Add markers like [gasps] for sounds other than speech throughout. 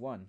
One.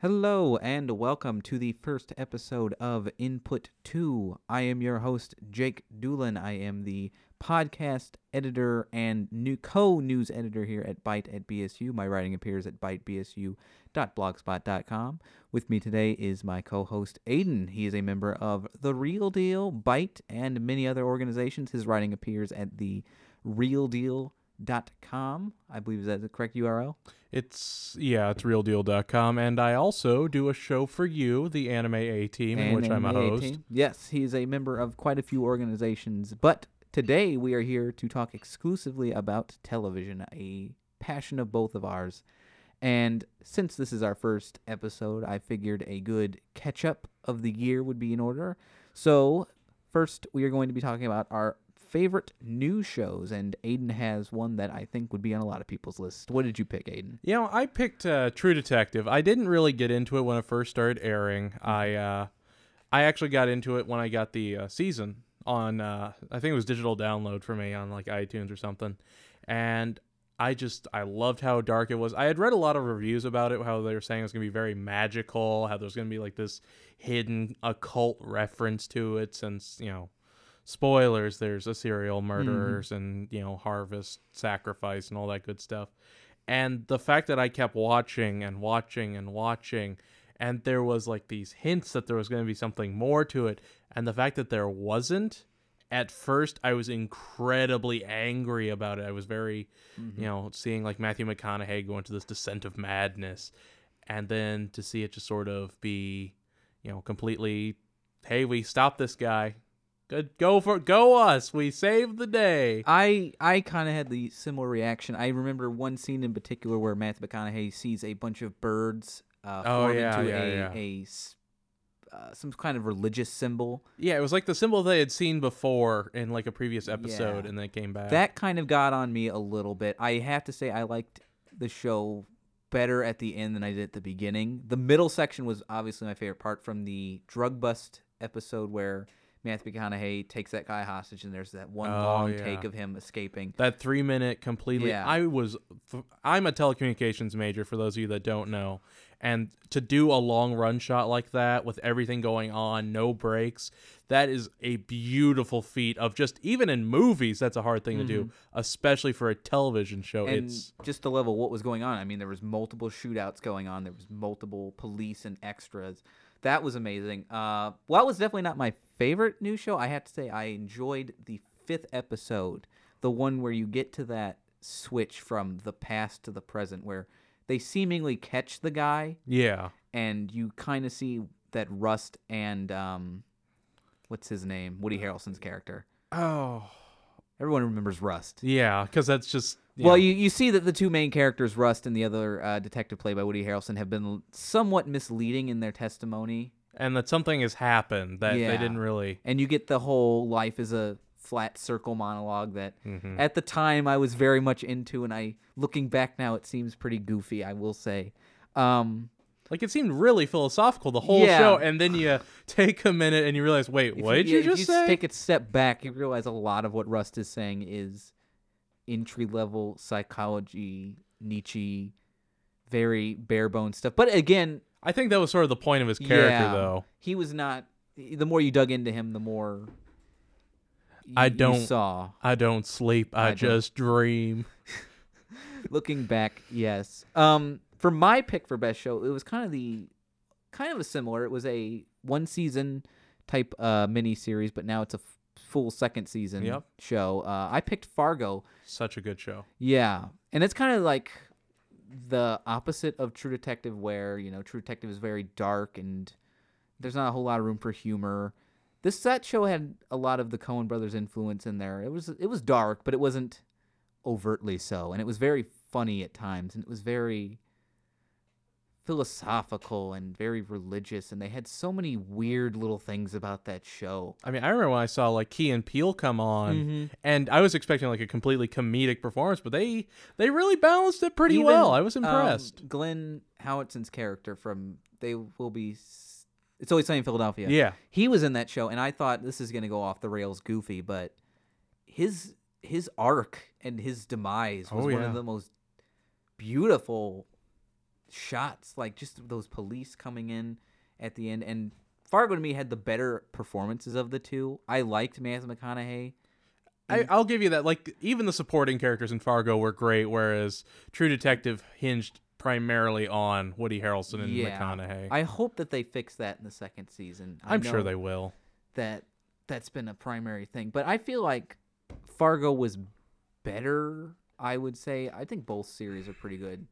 Hello and welcome to the first episode of Input 2. I am your host, Jake Doolin. I am the podcast editor and new co-news editor here at Byte at BSU. My writing appears at bytebsu.blogspot.com. With me today is my co-host Aiden. He is a member of The Real Deal, Byte, and many other organizations. His writing appears at the Real Deal dot com i believe is that the correct url It's yeah, it's realdeal.com and I also do a show for you, the Anime A Team, in which I'm a host. Yes, he's a member of quite a few organizations, but today we are here to talk exclusively about television, a passion of both of ours. And since this is our first episode, I figured a good catch up of the year would be in order. So, first, we are going to be talking about our favorite new shows, and Aiden has one that I think would be on a lot of people's list. What did you pick, Aiden? You know, I picked uh, True Detective. I didn't really get into it when it first started airing. I uh, I actually got into it when I got the uh, season on uh, I think it was digital download for me on like iTunes or something, and I just I loved how dark it was. I had read a lot of reviews about it, how they were saying it was gonna be very magical, how there's gonna be like this hidden occult reference to it, since you know spoilers there's a serial murderers and you know harvest sacrifice and all that good stuff. And the fact that i kept watching and watching and watching and there was like these hints that there was going to be something more to it and the fact that there wasn't at first i was incredibly angry about it. I was very you know seeing like matthew mcconaughey go into this descent of madness. And then to see it just sort of be you know completely hey we stopped this guy. Good go for go us. We saved the day. I I kind of had the similar reaction. I remember one scene in particular where Matthew McConaughey sees a bunch of birds uh, Oh, form yeah, into yeah, a, yeah. a uh, some kind of religious symbol. yeah it was like the symbol they had seen before in like a previous episode Yeah. and then it came back That kind of got on me a little bit. I have to say I liked the show better at the end than I did at the beginning. The middle section was obviously my favorite part from the drug bust episode where Matthew McConaughey takes that guy hostage and there's that one Oh, long yeah. take of him escaping. that three minute completely Yeah. i was i'm a telecommunications major for those of you that don't know and to do a long run shot like that with everything going on no breaks that is a beautiful feat of just even in movies that's a hard thing to do especially for a television show Mm-hmm. and it's just to level what was going on. I mean, there was multiple shootouts going on. There was multiple police and extras. That was amazing. Uh, well, it was definitely not my favorite new show. I have to say, I enjoyed the fifth episode, the one where you get to that switch from the past to the present, where they seemingly catch the guy, yeah and you kind of see that Rust and um, what's his name, Woody Harrelson's character. oh Everyone remembers Rust. yeah because that's just you Well, know, you, you see that the two main characters, Rust and the other uh, detective played by Woody Harrelson, have been somewhat misleading in their testimony. and that something has happened that Yeah. they didn't really And you get the whole life is a flat circle monologue that Mhm. at the time I was very much into. And I, looking back now, it seems pretty goofy, I will say. Um, Like it seemed really philosophical the whole Yeah. show, and then you [laughs] take a minute and you realize, wait, if what did yeah, you just if say? take a step back, you realize a lot of what Rust is saying is entry level psychology, Nietzsche, very bare bones stuff. But again, I think that was sort of the point of his character, Yeah. though. he was not. The more you dug into him, the more y- I don't- saw. I don't sleep, I, I don't- just dream. [laughs] Looking back, yes. Um, for my pick for best show, it was kind of the kind of a similar. It was a one season type uh mini series, but now it's a f- full second season Yep. show. Uh, I picked Fargo. Such a good show. Yeah, and it's kind of like the opposite of True Detective, where you know True Detective is very dark and there's not a whole lot of room for humor. This that show had a lot of the Coen Brothers influence in there. It was it was dark, but it wasn't overtly so, and it was very funny at times, and it was very philosophical and very religious, and they had so many weird little things about that show. I mean, I remember when I saw like Key and Peele come on, Mhm. and I was expecting like a completely comedic performance, but they they really balanced it pretty Even, well. I was um, impressed. Glenn Howerton's character from They Will Be. It's always sunny in Philadelphia. Yeah. he was in that show, and I thought this is gonna go off the rails, goofy, but his his arc and his demise was Oh, one yeah. of the most beautiful shots. Like just those police coming in at the end, and Fargo to me had the better performances of the two. I liked Matthew McConaughey. I, I'll give you that. Like even the supporting characters in Fargo were great, whereas True Detective hinged primarily on Woody Harrelson and Yeah. McConaughey. I hope that they fix that in the second season. I I'm sure they will. that that's been a primary thing, but I feel like Fargo was better. I would say I think both series are pretty good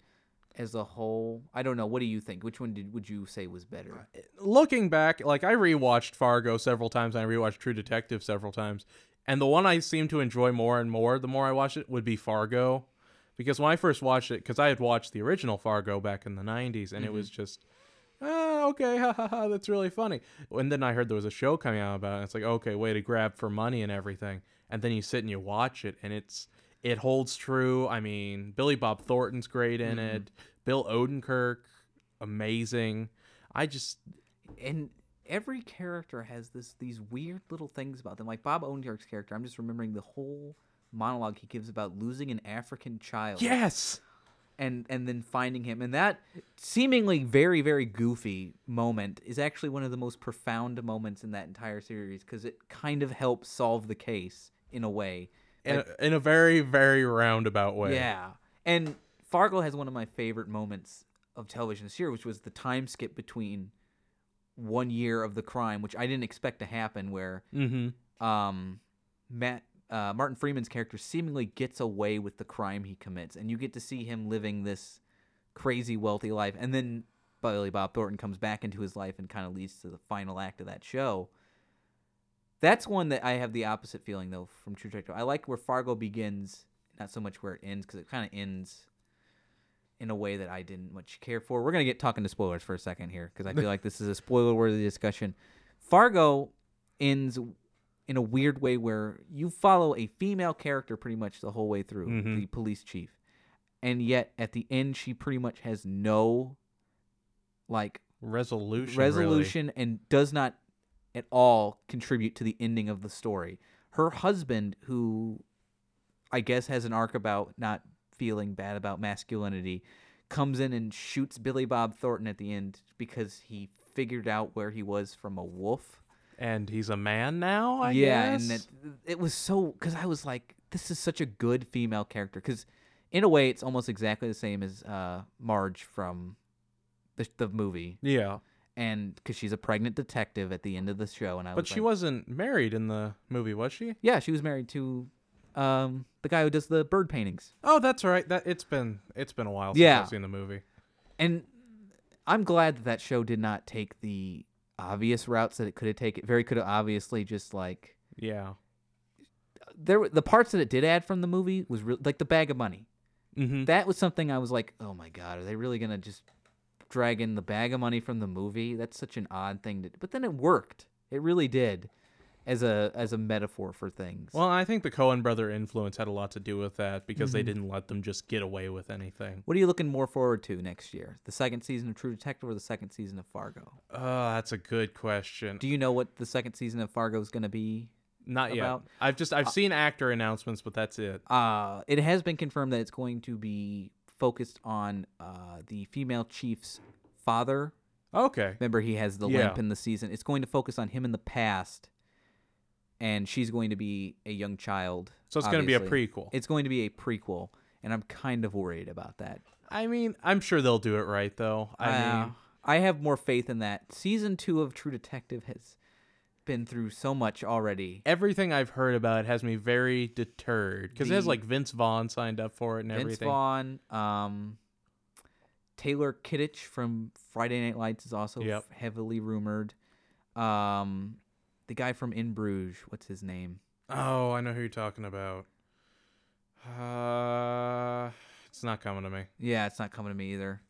as a whole. I don't know. What do you think? Which one did would you say was better? Looking back, like I rewatched Fargo several times, and I rewatched True Detective several times, and the one I seem to enjoy more and more the more I watch it would be Fargo, because when I first watched it, because I had watched the original Fargo back in the '90s, and it was just. Ah, okay, ha ha ha, that's really funny. And then I heard there was a show coming out about it. And it's like, okay, way to grab for money and everything. And then you sit and you watch it, and it's it holds true. I mean, Billy Bob Thornton's great in it. Mm-hmm. Bill Odenkirk, amazing. I just And every character has this these weird little things about them. Like Bob Odenkirk's character, I'm just remembering the whole monologue he gives about losing an African child. yes, and and then finding him and that seemingly very very goofy moment is actually one of the most profound moments in that entire series because it kind of helps solve the case in a way in, Like, a, in a very very roundabout way. yeah and fargo has one of my favorite moments of television this year which was the time skip between one year of the crime which i didn't expect to happen where Mm-hmm. um, Matt uh, Martin Freeman's character seemingly gets away with the crime he commits, and you get to see him living this crazy wealthy life, and then Billy Bob Thornton comes back into his life and kind of leads to the final act of that show. That's one that I have the opposite feeling though from True Detective. I like where Fargo begins, not so much where it ends, because it kind of ends in a way that I didn't much care for. We're gonna get talking to spoilers for a second here, because I feel like this is a spoiler-worthy discussion. Fargo ends in a weird way where you follow a female character pretty much the whole way through, Mhm. the police chief, and yet at the end she pretty much has no like Resolution. resolution and does not at all contribute to the ending of the story. Her husband, who I guess has an arc about not feeling bad about masculinity, comes in and shoots Billy Bob Thornton at the end because he figured out where he was from a wolf. And he's a man now. I yeah, guess? and it, it was so because I was like, this is such a good female character because in a way it's almost exactly the same as uh, Marge from the the movie yeah, and because she's a pregnant detective at the end of the show, and I but was she like- wasn't married in the movie, was she? yeah, she was married to um the guy who does the bird paintings, Oh, that's right. That it's been it's been a while since Yeah. I've seen the movie. and I'm glad that that show did not take the obvious routes that it could have taken. Very could have obviously just like Yeah. there the parts that it did add from the movie was real like the bag of money. Mm-hmm. That was something I was like, oh my god, are they really gonna just drag in the bag of money from the movie? That's such an odd thing to. But then it worked. It really did, as a as a metaphor for things. Well, I think the Coen brother influence had a lot to do with that because they Mhm. didn't let them just get away with anything. What are you looking more forward to next year? The second season of True Detective or the second season of Fargo? Oh, that's a good question. Do you know what the second season of Fargo is going to be? Not yet. I've just I've seen actor announcements, but that's it. Uh, it has been confirmed that it's going to be focused on uh, the female chief's father. Okay. Remember, he has the Yeah. limp in the season. It's going to focus on him in the past, and she's going to be a young child. So it's going to be a prequel. It's going to be a prequel, and I'm kind of worried about that. I mean, I'm sure they'll do it right though. I Uh, mean, I have more faith in that. Season two of True Detective has been through so much already. everything I've heard about it has me very deterred because it has The- like Vince Vaughn signed up for it and everything. Vince everything. Vaughn, um, Taylor Kitsch from Friday Night Lights is also Yep. f- heavily rumored. Um, the guy from In Bruges, what's his name? Oh, I know who you're talking about. Uh, it's not coming to me. Yeah, it's not coming to me either.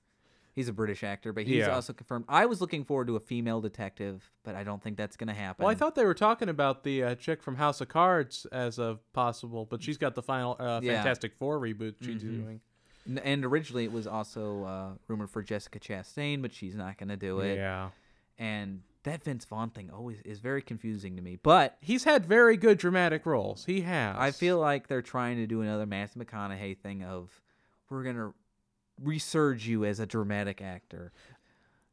He's a British actor, but he's Yeah. also confirmed. I was looking forward to a female detective, but I don't think that's gonna happen. Well, I thought they were talking about the uh, chick from House of Cards as a possible, but she's got the final uh, Yeah. Fantastic Four reboot she's Mhm. doing. N- And originally it was also uh, rumored for Jessica Chastain, but she's not going to do it. Yeah. And that Vince Vaughn thing always is very confusing to me. But He's had very good dramatic roles. He has. I feel like they're trying to do another Matthew McConaughey thing of we're going to resurge you as a dramatic actor.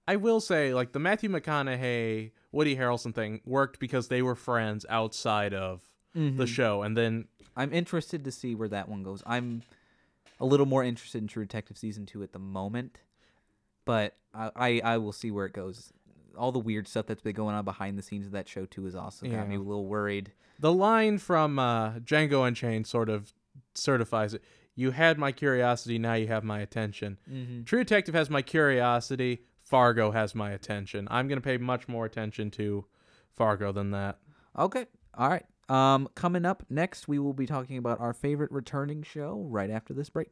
I will say, like the Matthew McConaughey, Woody Harrelson thing worked because they were friends outside of the show, and then I'm interested to see where that one goes. I'm a little more interested in True Detective season two at the moment, but I, I, I will see where it goes. All the weird stuff that's been going on behind the scenes of that show too has also got me a little worried. the line from uh, Django Unchained sort of certifies it. You had my curiosity, now you have my attention. Mm-hmm. True Detective has my curiosity. Fargo has my attention. I'm gonna pay much more attention to Fargo than that. Okay, all right. Um, coming up next, we will be talking about our favorite returning show right after this break.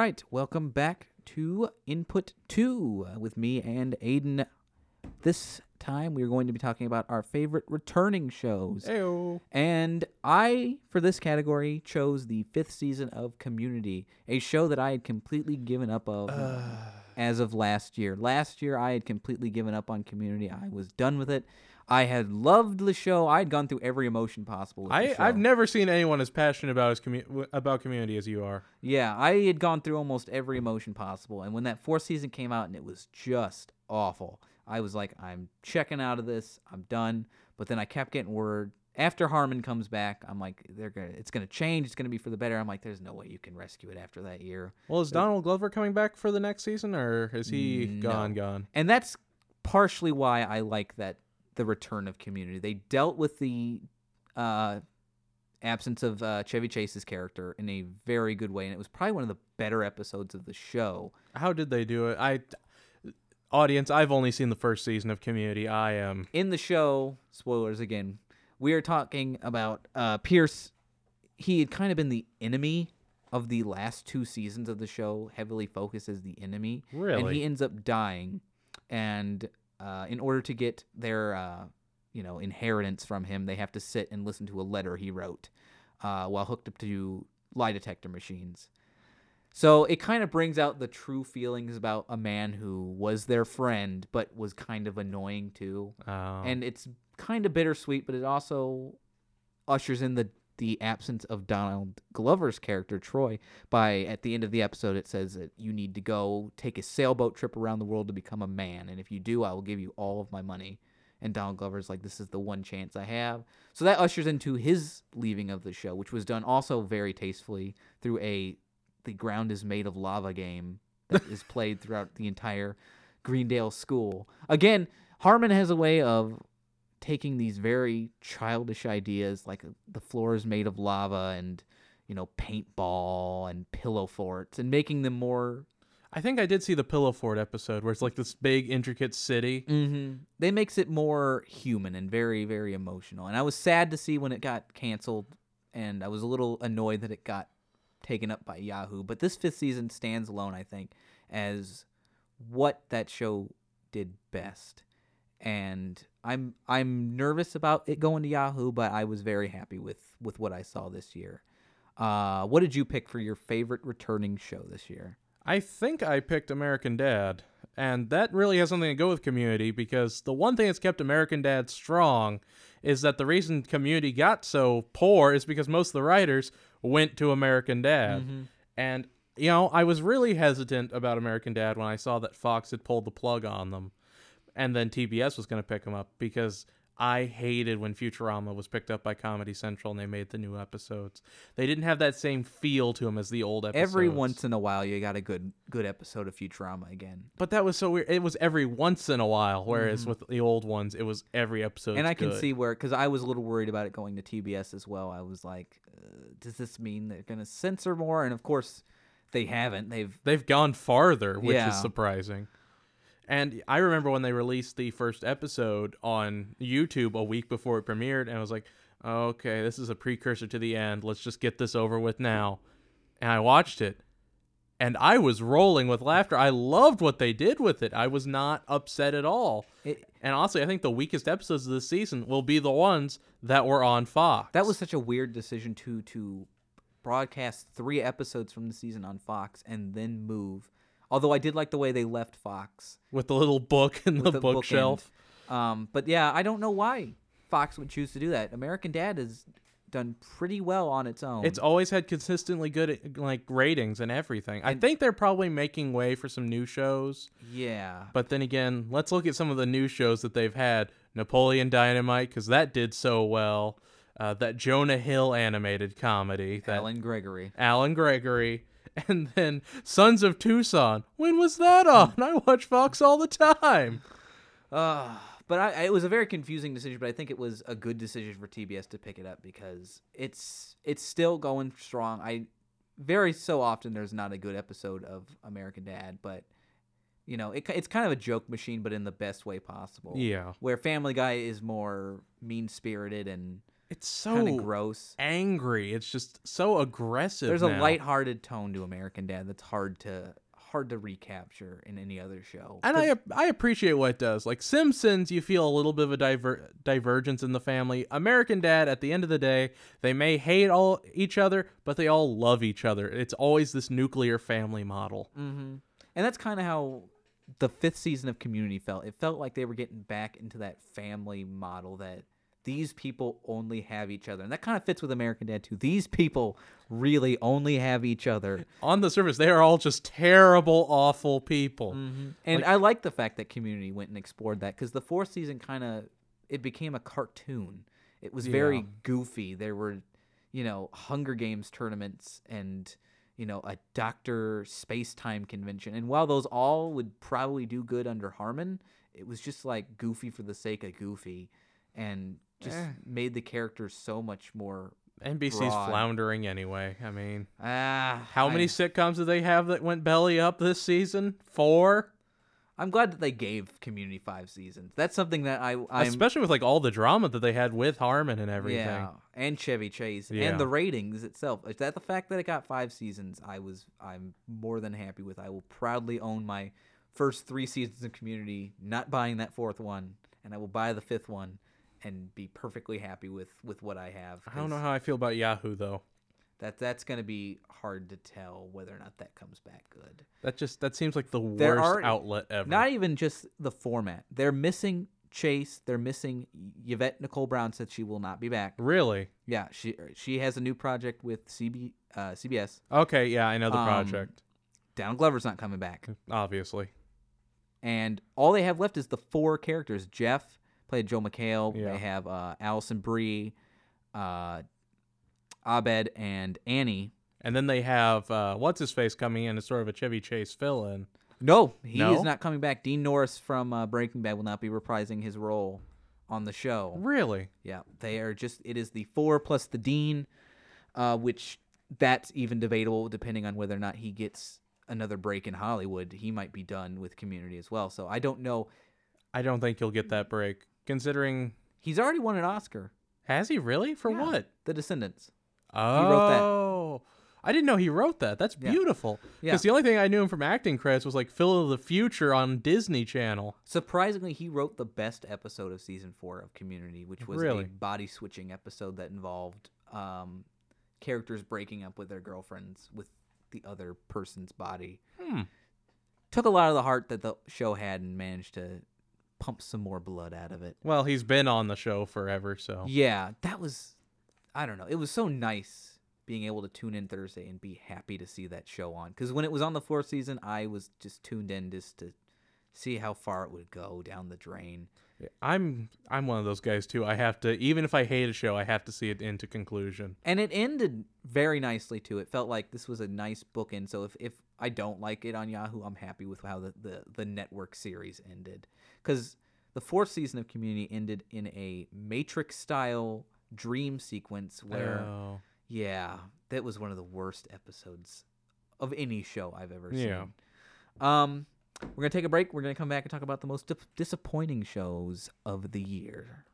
Right, welcome back to Input 2 uh, with me and Aiden. This time we are going to be talking about our favorite returning shows. Ayo. And I, for this category, chose the fifth season of Community, a show that I had completely given up of [sighs] as of last year. Last year, I had completely given up on Community. I was done with it. I had loved the show. I had gone through every emotion possible. I. I've never seen anyone as passionate about his commu- about community as you are. Yeah, I had gone through almost every emotion possible. And when that fourth season came out and it was just awful, I was like, I'm checking out of this. I'm done. But then I kept getting word after Harmon comes back. I'm like, they're gonna, it's gonna change. It's gonna be for the better. I'm like, there's no way you can rescue it after that year. Well, is Donald Glover coming back for the next season, or is he No. gone? Gone. And that's partially why I like that the return of Community. They dealt with the uh, absence of uh, Chevy Chase's character in a very good way, and it was probably one of the better episodes of the show. How did they do it? I audience. I've only seen the first season of Community. I am. in the show, spoilers again, we are talking about uh, Pierce. He had kind of been the enemy of the last two seasons of the show, heavily focused as the enemy. Really, And he ends up dying. And uh, in order to get their, uh, you know, inheritance from him, they have to sit and listen to a letter he wrote uh, while hooked up to lie detector machines. So it kind of brings out the true feelings about a man who was their friend, but was kind of annoying too Uh, and it's kind of bittersweet, but it also ushers in the the absence of Donald Glover's character Troy. By at the end of the episode, it says that you need to go take a sailboat trip around the world to become a man, and if you do, I will give you all of my money. And Donald Glover's like, this is the one chance I have. So that ushers into his leaving of the show, which was done also very tastefully through a the ground is made of lava game that is played throughout the entire Greendale school. Again, Harmon has a way of taking these very childish ideas like uh, the floor is made of lava and you know paintball and pillow forts and making them more I think I did see the Pillow Fort episode where it's like this big intricate city. mm-hmm. they makes it more human and very very emotional and i was sad to see when it got canceled and i was a little annoyed that it got taken up by yahoo but this fifth season stands alone i think as what that show did best and i'm i'm nervous about it going to yahoo but i was very happy with with what i saw this year. Uh what did you pick for your favorite returning show this year? I think I picked American Dad, and that really has something to go with Community because the one thing that's kept American Dad strong is that the reason Community got so poor is because most of the writers went to American Dad. And, you know, I was really hesitant about American Dad when I saw that Fox had pulled the plug on them and then TBS was going to pick them up because I hated when Futurama was picked up by Comedy Central and they made the new episodes. They didn't have that same feel to them as the old episodes. every once in a while you got a good good episode of futurama again But that was so weird. It was every once in a while, whereas with the old ones, it was every episode. Mm-hmm. and I can see where, because I was a little worried about it going to TBS as well. I was like, uh, does this mean they're going to censor more? And of course, they haven't. They've they've gone farther, which Yeah. is surprising. And I remember when they released the first episode on YouTube a week before it premiered, and I was like, okay, this is a precursor to the end. Let's just get this over with now. And I watched it and I was rolling with laughter. I loved what they did with it. I was not upset at all. It, And honestly, I think the weakest episodes of this season will be the ones that were on Fox. that was such a weird decision to to broadcast three episodes from the season on Fox and then move. Although I did like the way they left Fox with the little book in the, bookend. bookshelf. Um, but yeah, I don't know why Fox would choose to do that. American Dad has done pretty well on its own. It's always had consistently good like ratings and everything. I think they're probably making way for some new shows. yeah. But then again, let's look at some of the new shows that they've had. Napoleon Dynamite, because that did so well. Uh, that Jonah Hill animated comedy. That Alan Gregory. Alan Gregory. [laughs] And then Sons of Tucson. When was that on? I watch Fox all the time. Uh, but I, it was a very confusing decision, but I think it was a good decision for TBS to pick it up because it's it's still going strong. I very so often there's not a good episode of American Dad, but you know it, it's kind of a joke machine, but in the best way possible. Yeah. Where Family Guy is more mean spirited and It's kind so of gross. angry. It's just so aggressive. There's a now. lighthearted tone to American Dad that's hard to hard to recapture in any other show. And I I appreciate what it does. Like Simpsons, you feel a little bit of a diver- divergence in the family. American Dad, at the end of the day, they may hate all each other, but they all love each other. It's always this nuclear family model. Mm-hmm. And that's kind of how the fifth season of Community felt. It felt like they were getting back into that family model that these people only have each other. And that kind of fits with American Dad too. These people really only have each other. On the surface, they are all just terrible, awful people. Mm-hmm. And I like the fact that Community went and explored that because the fourth season kind of it became a cartoon. It was very Yeah. goofy. There were, you know, Hunger Games tournaments and you know a Doctor Space Time convention. And while those all would probably do good under Harmon, it was just like goofy for the sake of goofy, and just Eh. made the characters so much more. NBC's Broad. floundering anyway. I mean, Ah, how I- many sitcoms did they have that went belly up this season? Four? I'm glad that they gave Community five seasons. That's something that I I'm Especially with like all the drama that they had with Harmon and everything. Yeah, and Chevy Chase Yeah. and the ratings itself. Is that the fact that it got five seasons? I was I'm more than happy with. I will proudly own my first three seasons of Community, not buying that fourth one, and I will buy the fifth one and be perfectly happy with with what I have. I don't know how I feel about Yahoo though. that that's gonna be hard to tell whether or not that comes back good. That just that seems like the There worst are- outlet ever. Not even just the format. They're missing Chase. They're missing Yvette Nicole Brown said she will not be back. really? Yeah, she she has a new project with CB uh, CBS. Okay, yeah, I know the Um, project. Donald Glover's not coming back, Obviously. and all they have left is the four characters. Jeff played Joel McHale. Yeah. They have uh, Alison Brie, uh, Abed, and Annie. And then they have uh, what's his face coming in as sort of a Chevy Chase fill in. No, he No? is not coming back. Dean Norris from uh, Breaking Bad will not be reprising his role on the show. Really? Yeah, they are just. It is the four plus the dean, uh, which that's even debatable depending on whether or not he gets another break in Hollywood. He might be done with Community as well. So I don't know. I don't think he'll get that break. Considering He's already won an Oscar. has he really? For Yeah, what? The Descendants. Oh. wrote that. I didn't know he wrote that. That's Yeah. beautiful. Yeah. Because the only thing I knew him from acting credits was like Phil of the Future on Disney Channel. Surprisingly, he wrote the best episode of season four of Community, which was Really? a body switching episode that involved um, characters breaking up with their girlfriends with the other person's body. Hmm. Took a lot of the heart that the show had and managed to pump some more blood out of it. Well, he's been on the show forever, so Yeah, that was, I don't know. It was so nice being able to tune in Thursday and be happy to see that show on. Because when it was on the fourth season, I was just tuned in just to see how far it would go down the drain. I'm I'm one of those guys too. I have to even if I hate a show, I have to see it into conclusion. And it ended very nicely too. It felt like this was a nice bookend. So if, if I don't like it on Yahoo, I'm happy with how the, the, the network series ended. Because the fourth season of Community ended in a Matrix style dream sequence where, Oh. yeah, that was one of the worst episodes of any show I've ever Yeah. seen. Um, we're gonna take a break. We're gonna come back and talk about the most dip- disappointing shows of the year.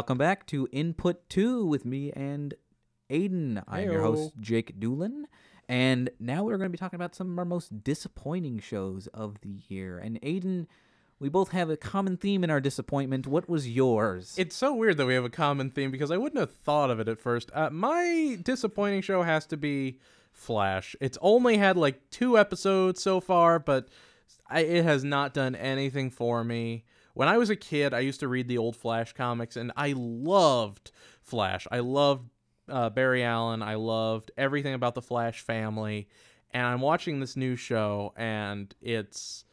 Welcome back to Input 2 with me and Aiden. I'm your host, Jake Doolin. And now we're going to be talking about some of our most disappointing shows of the year. And Aiden, we both have a common theme in our disappointment. What was yours? It's so weird that we have a common theme because I wouldn't have thought of it at first. Uh, my disappointing show has to be Flash. It's only had like two episodes so far, but I, it has not done anything for me. When I was a kid, I used to read the old Flash comics, and I loved Flash. I loved uh, Barry Allen. I loved everything about the Flash family. And I'm watching this new show, and it's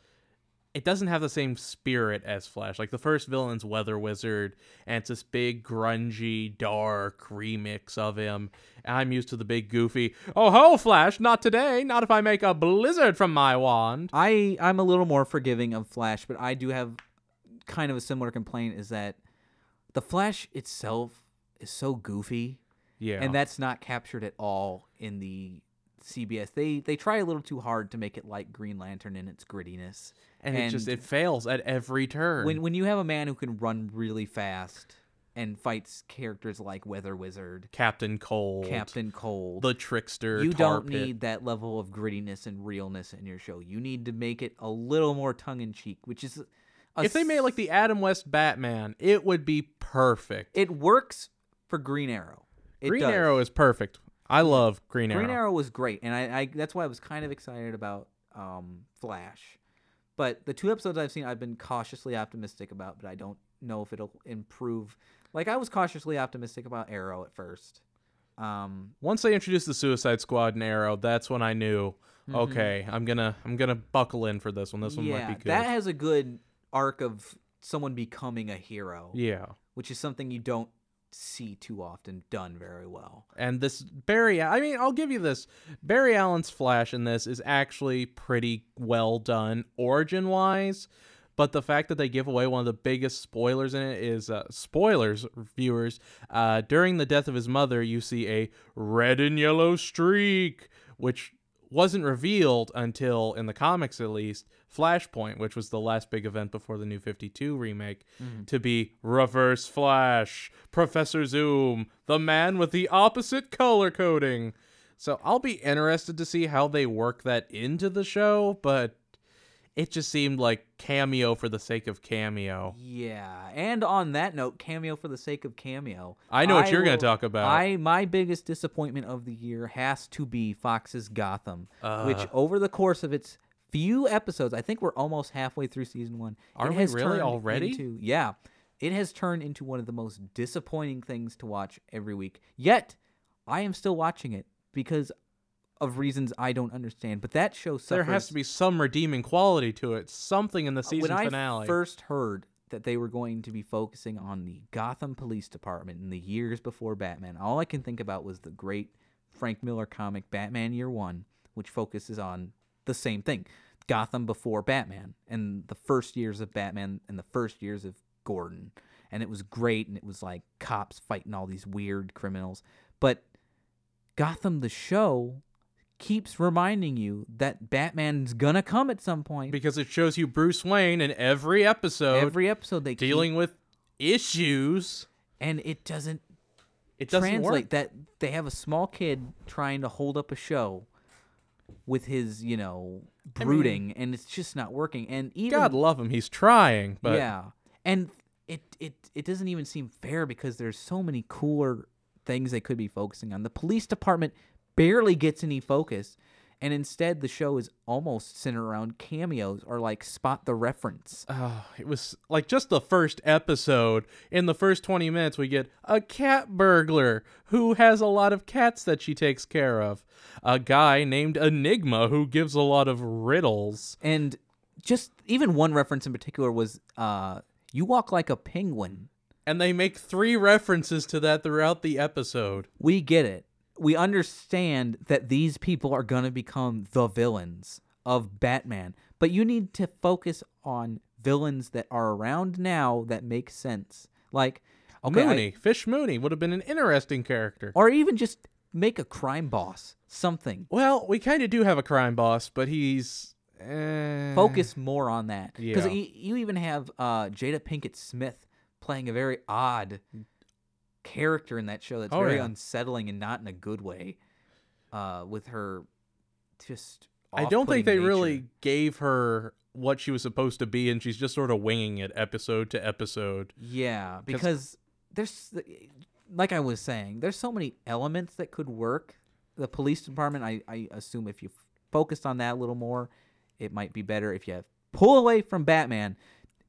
it doesn't have the same spirit as Flash. Like the first villain's Weather Wizard, and it's this big, grungy, dark remix of him. And I'm used to the big, goofy, oh ho, Flash, not today, not if I make a blizzard from my wand. I I'm a little more forgiving of Flash, but I do have kind of a similar complaint is that the Flash itself is so goofy, Yeah. and that's not captured at all in the CBS. They they try a little too hard to make it like Green Lantern in its grittiness. and, it just it fails at every turn. When when you have a man who can run really fast and fights characters like Weather Wizard, Captain Cold, Captain Cold, the trickster, you don't Pit. need that level of grittiness and realness in your show. You need to make it a little more tongue in cheek, which is If they made like the Adam West Batman, it would be perfect. it works for Green Arrow. It Green does. Arrow is perfect. I love Green Arrow. Green Arrow was great, and I, I that's why I was kind of excited about um, Flash. But the two episodes I've seen, I've been cautiously optimistic about, but I don't know if it'll improve. Like I was cautiously optimistic about Arrow at first. Um, Once they introduced the Suicide Squad and Arrow, that's when I knew, okay, I'm gonna I'm gonna buckle in for this one. This one Mm-hmm. yeah, might be good. that has a good arc of someone becoming a hero, yeah. which is something you don't see too often done very well. And this Barry, I mean, I'll give you this. Barry Allen's Flash in this is actually pretty well done origin wise, but the fact that they give away one of the biggest spoilers in it is uh, spoilers, viewers. Uh, during the death of his mother, you see a red and yellow streak, which wasn't revealed until, in the comics at least, Flashpoint, which was the last big event before the New 52 remake, to be Reverse Flash, Professor Zoom, the man with the opposite color coding. So I'll be interested to see how they work that into the show, but it just seemed like cameo for the sake of cameo. Yeah, and on that note, cameo for the sake of cameo. I know what you're gonna talk about. I my biggest disappointment of the year has to be Fox's Gotham, which Uh. over the course of its few episodes, I think we're almost halfway through season one. Are it we has really turned already? Into, yeah, it has turned into one of the most disappointing things to watch every week. Yet, I am still watching it because of reasons I don't understand. But that show suffers. there has to be some redeeming quality to it, something in the uh, season when finale. I first heard that they were going to be focusing on the Gotham Police Department in the years before Batman, all I can think about was the great Frank Miller comic Batman Year One, which focuses on the same thing Gotham before Batman and the first years of Batman and the first years of Gordon. And it was great, and it was like cops fighting all these weird criminals. But Gotham, the show, keeps reminding you that Batman's gonna come at some point. because it shows you Bruce Wayne in every episode Every episode they keep- dealing with issues. and it doesn't It doesn't translate work. that they have a small kid trying to hold up a show with his you know brooding and it's just not working. And even God love him, he's trying, but yeah. And it it it doesn't even seem fair because there's so many cooler things they could be focusing on. The police department barely gets any focus and instead the show is almost centered around cameos or like spot the reference Oh, it was like just the first episode. In the first 20 minutes, we get a cat burglar who has a lot of cats that she takes care of. A guy named Enigma who gives a lot of riddles. and just even one reference in particular was uh you walk like a penguin And they make three references to that throughout the episode. we get it we understand that these people are going to become the villains of Batman, but you need to focus on villains that are around now that make sense. Like, okay, I- Mooney, Fish Mooney would have been an interesting character. or even just make a crime boss, something. Well, we kind of do have a crime boss, but he's eh, Focus more on that because Yeah. you even have uh, Jada Pinkett Smith playing a very odd character in that show that's Oh, very yeah. unsettling and not in a good way. Uh, with her just. I don't think they off-putting really gave her what she was supposed to be, and she's just sort of winging it episode to episode. Yeah, because there's like I was saying, there's so many elements that could work. The police department, I, I assume if you focused on that a little more, it might be better. If you pull away from Batman,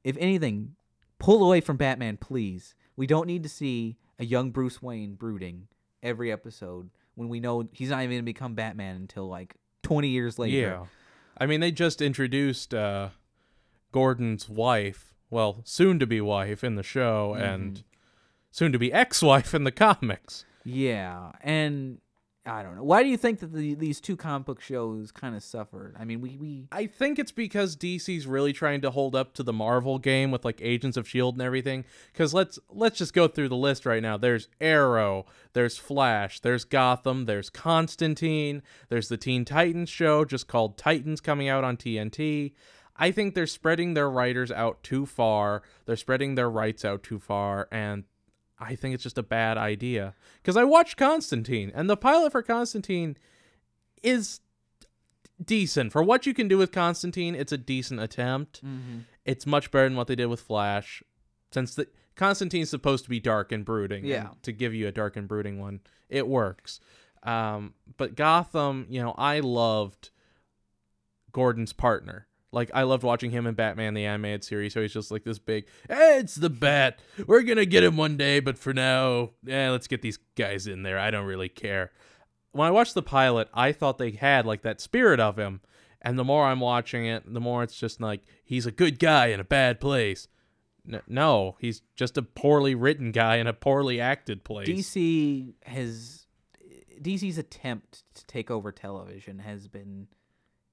if anything, pull away from Batman, please. We don't need to see a young Bruce Wayne brooding every episode when we know he's not even gonna become Batman until like 20 years later. Yeah. I mean, they just introduced uh, Gordon's wife, well, soon to be wife in the show, Mm-hmm. and soon to be ex wife in the comics. Yeah, and I don't know. Why do you think that the, these two comic book shows kind of suffered? I mean, we we I think it's because DC's really trying to hold up to the Marvel game with like Agents of Shield and everything. Because let's let's just go through the list right now. There's Arrow, there's Flash, there's Gotham, there's Constantine, there's the Teen Titans show just called Titans coming out on TNT. I think they're spreading their writers out too far. They're spreading their rights out too far, and I think it's just a bad idea. Because I watched Constantine, and the pilot for Constantine is decent for what you can do with Constantine. It's a decent attempt. It's much better than what they did with Flash, since the Constantine's supposed to be dark and brooding. and Yeah. to give you a dark and brooding one, it works. Um, but Gotham, you know, I loved Gordon's partner. Like I loved watching him in Batman the animated series. So he's just like this big. Hey, it's the Bat. We're gonna get him one day, but for now, yeah, let's get these guys in there. I don't really care. When I watched the pilot, I thought they had like that spirit of him, and the more I'm watching it, the more it's just like he's a good guy in a bad place. No, he's just a poorly written guy in a poorly acted place. DC has DC's attempt to take over television has been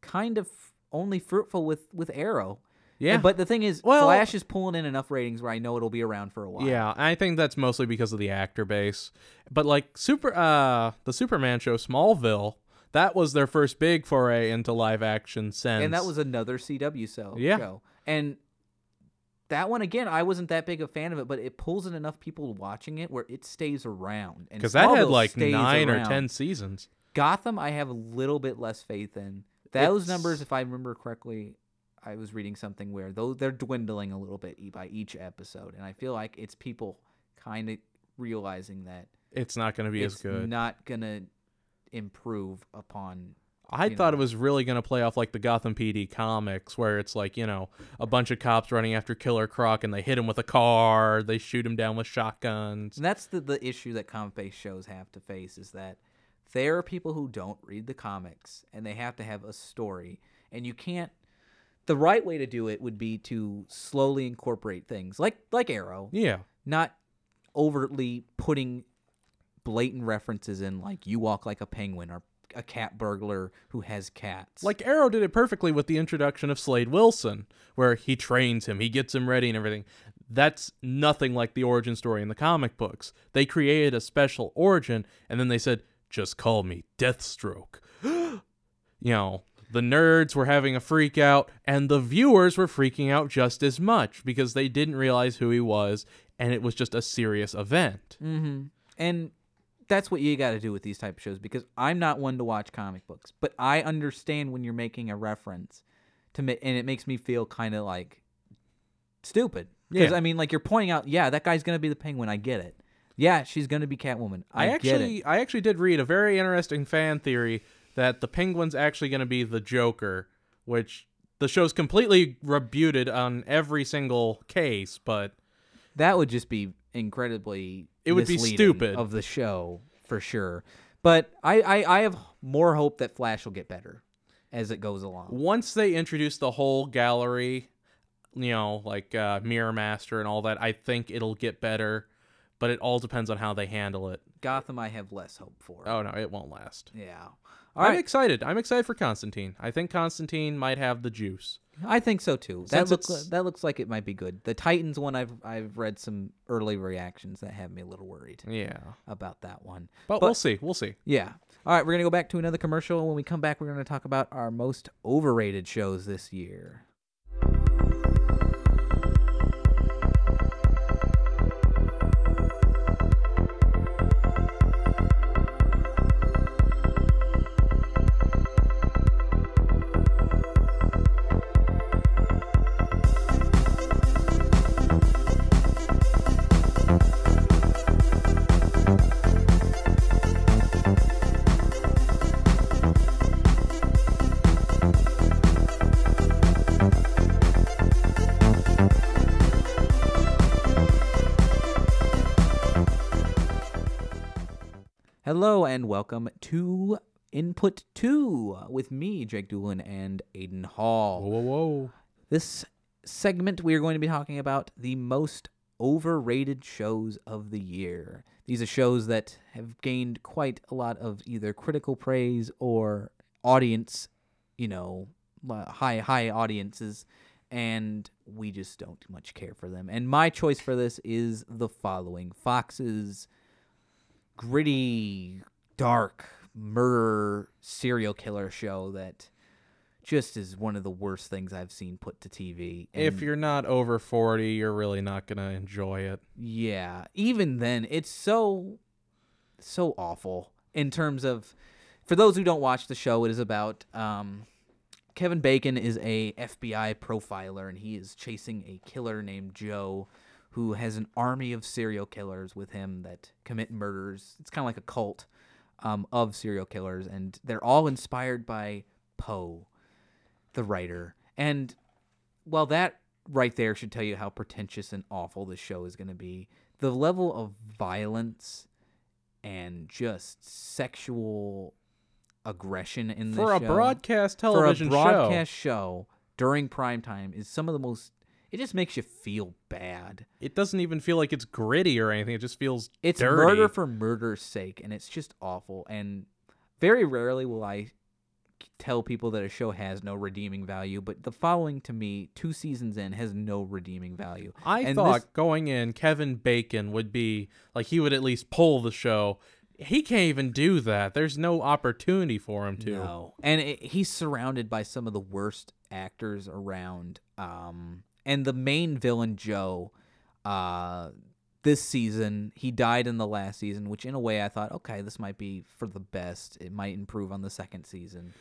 kind of only fruitful with with Arrow. yeah, And- but the thing is, Well- Flash is pulling in enough ratings where I know it'll be around for a while. Yeah, I think that's mostly because of the actor base. But like super uh the Superman show Smallville, that was their first big foray into live action since and that was another CW show. Yeah. show. And that one again, I wasn't that big a fan of it, but it pulls in enough people watching it where it stays around. And because that had like nine or ten seasons. Gotham, I have a little bit less faith in. Those It's- numbers, if I remember correctly, I was reading something where though they're dwindling a little bit by each episode, and I feel like it's people kind of realizing that It's not going to be as good. not gonna improve upon. I you thought know. it was really going to play off like the Gotham PD comics, where it's like you know a bunch of cops running after Killer Croc and they hit him with a car, they shoot him down with shotguns. And that's the the issue that comic based shows have to face is that there are people who don't read the comics and they have to have a story, and you can't. The right way to do it would be to slowly incorporate things like like Arrow, Yeah, not overtly putting blatant references in like you walk like a penguin or a cat burglar who has cats. Like Arrow did it perfectly with the introduction of Slade Wilson, where he trains him, he gets him ready and everything. That's nothing like the origin story in the comic books. They created a special origin and then they said, just call me Deathstroke. [gasps] you know, the nerds were having a freak out and the viewers were freaking out just as much because they didn't realize who he was and it was just a serious event. mm-hmm. and that's what you got to do with these type of shows because I'm not one to watch comic books, but I understand when you're making a reference to me, and it makes me feel kind of like stupid because Yeah. I mean, like you're pointing out, yeah, that guy's gonna be the penguin. I get it. Yeah, she's gonna be Catwoman. I, I, get actually it. I actually did read a very interesting fan theory that the penguin's actually going to be the Joker, which the show's completely rebuted on every single case, but That would just be incredibly. It would be stupid. of the show for sure. But I, I, I have more hope that Flash will get better as it goes along. once they introduce the whole gallery, you know, like uh, Mirror Master and all that, I think it'll get better. But it all depends on how they handle it. Gotham, I have less hope for. Oh no, it won't last. Yeah. All I'm right. excited. I'm excited for Constantine. I think Constantine might have the juice. I think so too. That Since looks it's- that looks like it might be good. The Titans one, I've I've read some early reactions that have me a little worried Yeah, about that one. but, But- we'll see. We'll see. Yeah. All right, we're gonna go back to another commercial. When we come back, we're gonna talk about our most overrated shows this year. Hello and welcome to Input Two with me, Jake Doolin, and Aiden Hall. Whoa, whoa, whoa! This segment, we are going to be talking about the most overrated shows of the year. These are shows that have gained quite a lot of either critical praise or audience, you know, high high audiences, and we just don't much care for them. And my choice for this is the following: Fox's gritty, dark murder serial killer show that just is one of the worst things I've seen put to TV. If you're not over forty, you're really not gonna enjoy it. yeah, even then, it's so so awful in terms of. For those who don't watch the show, it is about um, Kevin Bacon is a FBI profiler, and he is chasing a killer named Joe, who has an army of serial killers with him that commit murders. It's kind of like a cult um, of serial killers, and they're all inspired by Poe, the writer. And well, that right there should tell you how pretentious and awful this show is going to be. The level of violence and just sexual aggression in this For a show, broadcast for a television broadcast show, show during prime time is some of the most. It just makes you feel bad. it doesn't even feel like it's gritty or anything. It just feels It's dirty. murder for murder's sake, and it's just awful. And very rarely will I tell people that a show has no redeeming value, but the following to me, two seasons in, has no redeeming value. I And thought this- going in, Kevin Bacon would be like he would at least pull the show. He can't even do that. There's no opportunity for him to. No, and it, he's surrounded by some of the worst actors around. Um, and the main villain Joe, uh, this season he died in the last season, which in a way I thought, okay, this might be for the best. It might improve on the second season,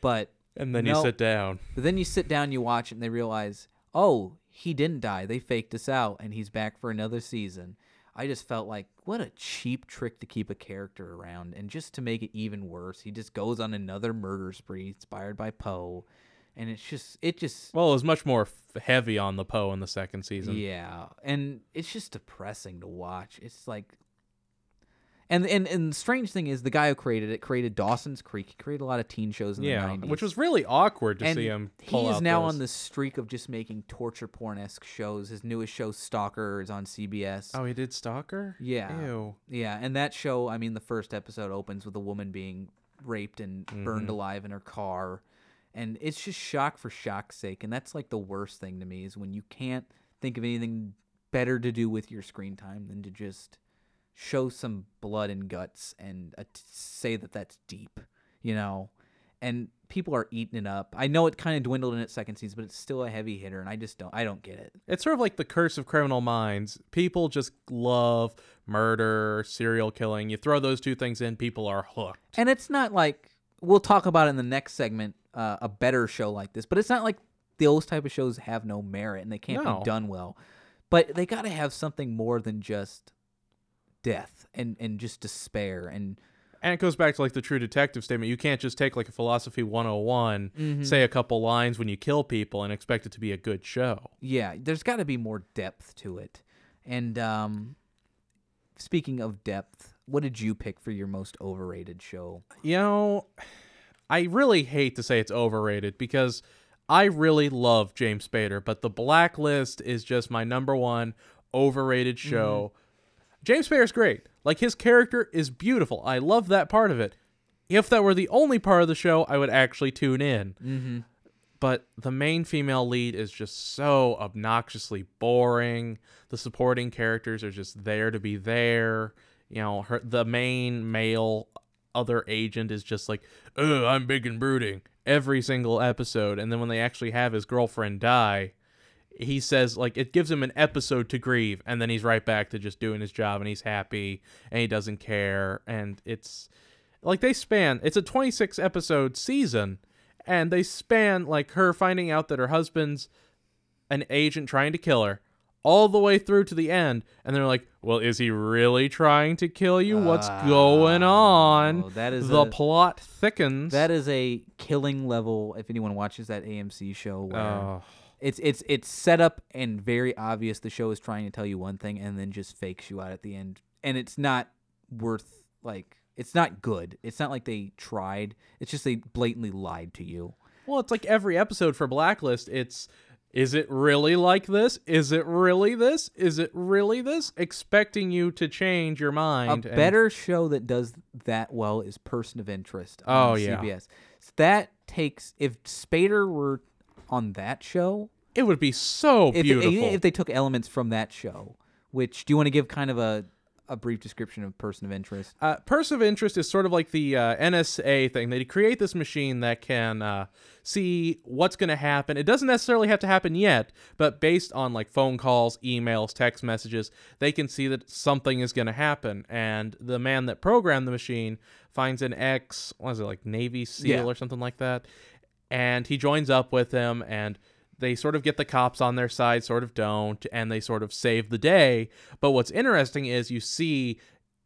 but And then you sit down. but then you sit down, you watch it, and they realize, oh, he didn't die. They faked us out, and he's back for another season. I just felt like what a cheap trick to keep a character around, and just to make it even worse, he just goes on another murder spree inspired by Poe, and it's just it just Well, it was much more f- heavy on the Poe in the second season. yeah, and it's just depressing to watch. It's like. And, and and the strange thing is the guy who created it created Dawson's Creek. He created a lot of teen shows in Yeah, the 90s. which was really awkward to and see him. he is out now those. on the streak of just making torture porn esque shows. His newest show, Stalker, is on CBS. Oh, he did Stalker. Yeah. Ew. Yeah, and that show, I mean, the first episode opens with a woman being raped and burned Mhm. alive in her car. And it's just shock for shock's sake. And that's like the worst thing to me is when you can't think of anything better to do with your screen time than to just show some blood and guts and uh, say that that's deep, you know? And people are eating it up. I know it kind of dwindled in its second season, but it's still a heavy hitter, and I just don't. I don't get it. It's sort of like the curse of criminal minds. People just love murder, serial killing. You throw those two things in, people are hooked. And it's not like we'll talk about in the next segment uh, a better show like this, but it's not like those type of shows have no merit and they can't No. be done well. But they got to have something more than just death and and just despair and And it goes back to like the true detective statement. You can't just take like a philosophy 101, Mm-hmm. say a couple lines when you kill people and expect it to be a good show. yeah, there's got to be more depth to it. And um, speaking of depth, what did you pick for your most overrated show? You know, I really hate to say it's overrated because I really love James Spader, but The Blacklist is just my number one overrated show. James Spader's great. Like his character is beautiful. I love that part of it. If that were the only part of the show, I would actually tune in. Mm-hmm. But the main female lead is just so obnoxiously boring. The supporting characters are just there to be there. You know, her the main male other agent is just like, "Oh, I'm big and brooding." Every single episode, and then when they actually have his girlfriend die, he says like it gives him an episode to grieve and then he's right back to just doing his job and he's happy and he doesn't care and it's like they span it's a 26 episode season and they span like her finding out that her husband's an agent trying to kill her all the way through to the end and they're like well is he really trying to kill you what's going ah, on Oh, that is the a, plot thickens that is a killing level. If anyone watches that AMC show, where oh it's it's it's set up and very obvious the show is trying to tell you one thing and then just fakes you out at the end, and it's not worth like it's not good. It's not like they tried. It's just they blatantly lied to you. Well, it's like every episode for Blacklist. It's is it really like this? Is it really this? Is it really this? Expecting you to change your A mind. and- better show that does that well is Person of Interest Oh, on yeah. CBS. That takes if Spader were on that show, it would be so if, beautiful. if they took elements from that show, which do you want to give kind of a a brief description of Person of Interest? uh, Person of Interest is sort of like the uh, NSA thing. They create this machine that can uh, see what's going to happen. It doesn't necessarily have to happen yet, but based on like phone calls, emails, text messages, they can see that something is going to happen. And the man that programmed the machine finds an ex, what is it, like Navy SEAL Yeah. or something like that. And he joins up with him and they sort of get the cops on their side, sort of don't, and they sort of save the day. But what's interesting is you see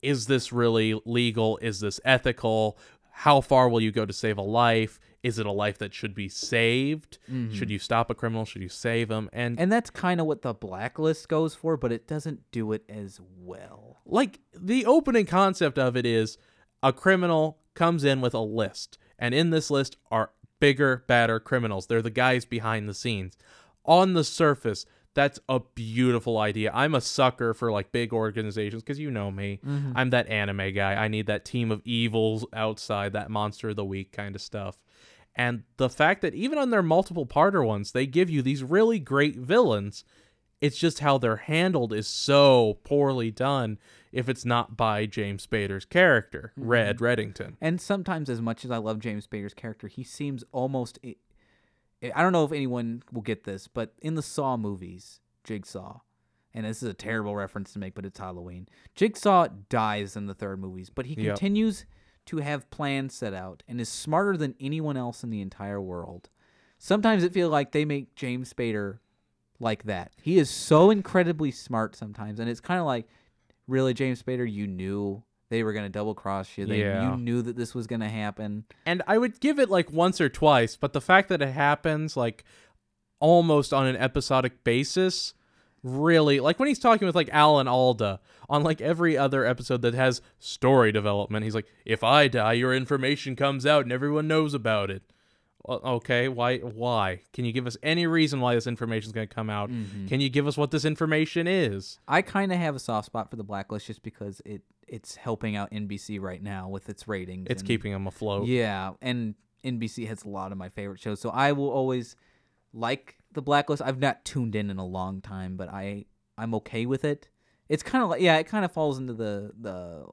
is this really legal? Is this ethical? How far will you go to save a life? Is it a life that should be saved? Mm-hmm. Should you stop a criminal? Should you save him? And, And that's kind of what the blacklist goes for, but it doesn't do it as well. like the opening concept of it is a criminal comes in with a list, and in this list are bigger, badder criminals. They're the guys behind the scenes. On the surface, that's a beautiful idea. I'm a sucker for like big organizations because you know me. Mm-hmm. I'm that anime guy. I need that team of evils outside, that monster of the week kind of stuff. And the fact that even on their multiple parter ones, they give you these really great villains. It's just how they're handled is so poorly done if it's not by James Spader's character, mm-hmm. Red Reddington. And sometimes, as much as I love James Spader's character, he seems almost. I I don't know if anyone will get this, but in the Saw movies, Jigsaw, and this is a terrible reference to make, but it's Halloween. Jigsaw dies in the third movies, but he Yep. continues to have plans set out and is smarter than anyone else in the entire world. Sometimes it feels like they make James Spader like that. He is so incredibly smart sometimes, and it's kind of like, really, James Spader, you knew they were gonna double cross you. They, Yeah. You knew that this was gonna happen. And I would give it like once or twice, but the fact that it happens like almost on an episodic basis really like when he's talking with like Alan Alda on like every other episode that has story development, he's like, if I die, your information comes out and everyone knows about it. Okay, why? Why? Can you give us any reason why this information is going to come out? Mm-hmm. Can you give us what this information is? I kind of have a soft spot for the blacklist just because it it's helping out NBC right now with its ratings. It's and- keeping them afloat. Yeah, and NBC has a lot of my favorite shows, so I will always like the blacklist. I've not tuned in in a long time, but I I'm okay with it. It's kind of like yeah, it kind of falls into the the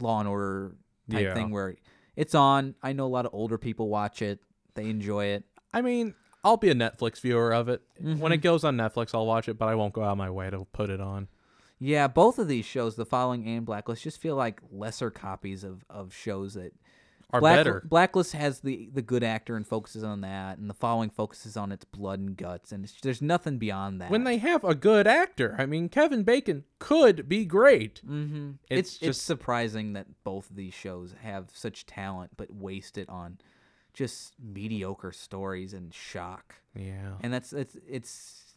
Law and Order type Yeah. thing where it's on. I know a lot of older people watch it. They enjoy it. I mean, I'll be a Netflix viewer of it. When Mm-hmm. it goes on Netflix, I'll watch it, but I won't go out of my way to put it on. Yeah, both of these shows, The Following and Blacklist, just feel like lesser copies of, of shows that Are Black- better. Blacklist has the the good actor and focuses on that, and The Following focuses on its blood and guts, and it's, there's nothing beyond that. When they have a good actor, I mean, Kevin Bacon could be great. mm-hmm. It's it's it's just- surprising that both of these shows have such talent, but waste it on just mediocre stories and shock. Yeah. And that's it's it's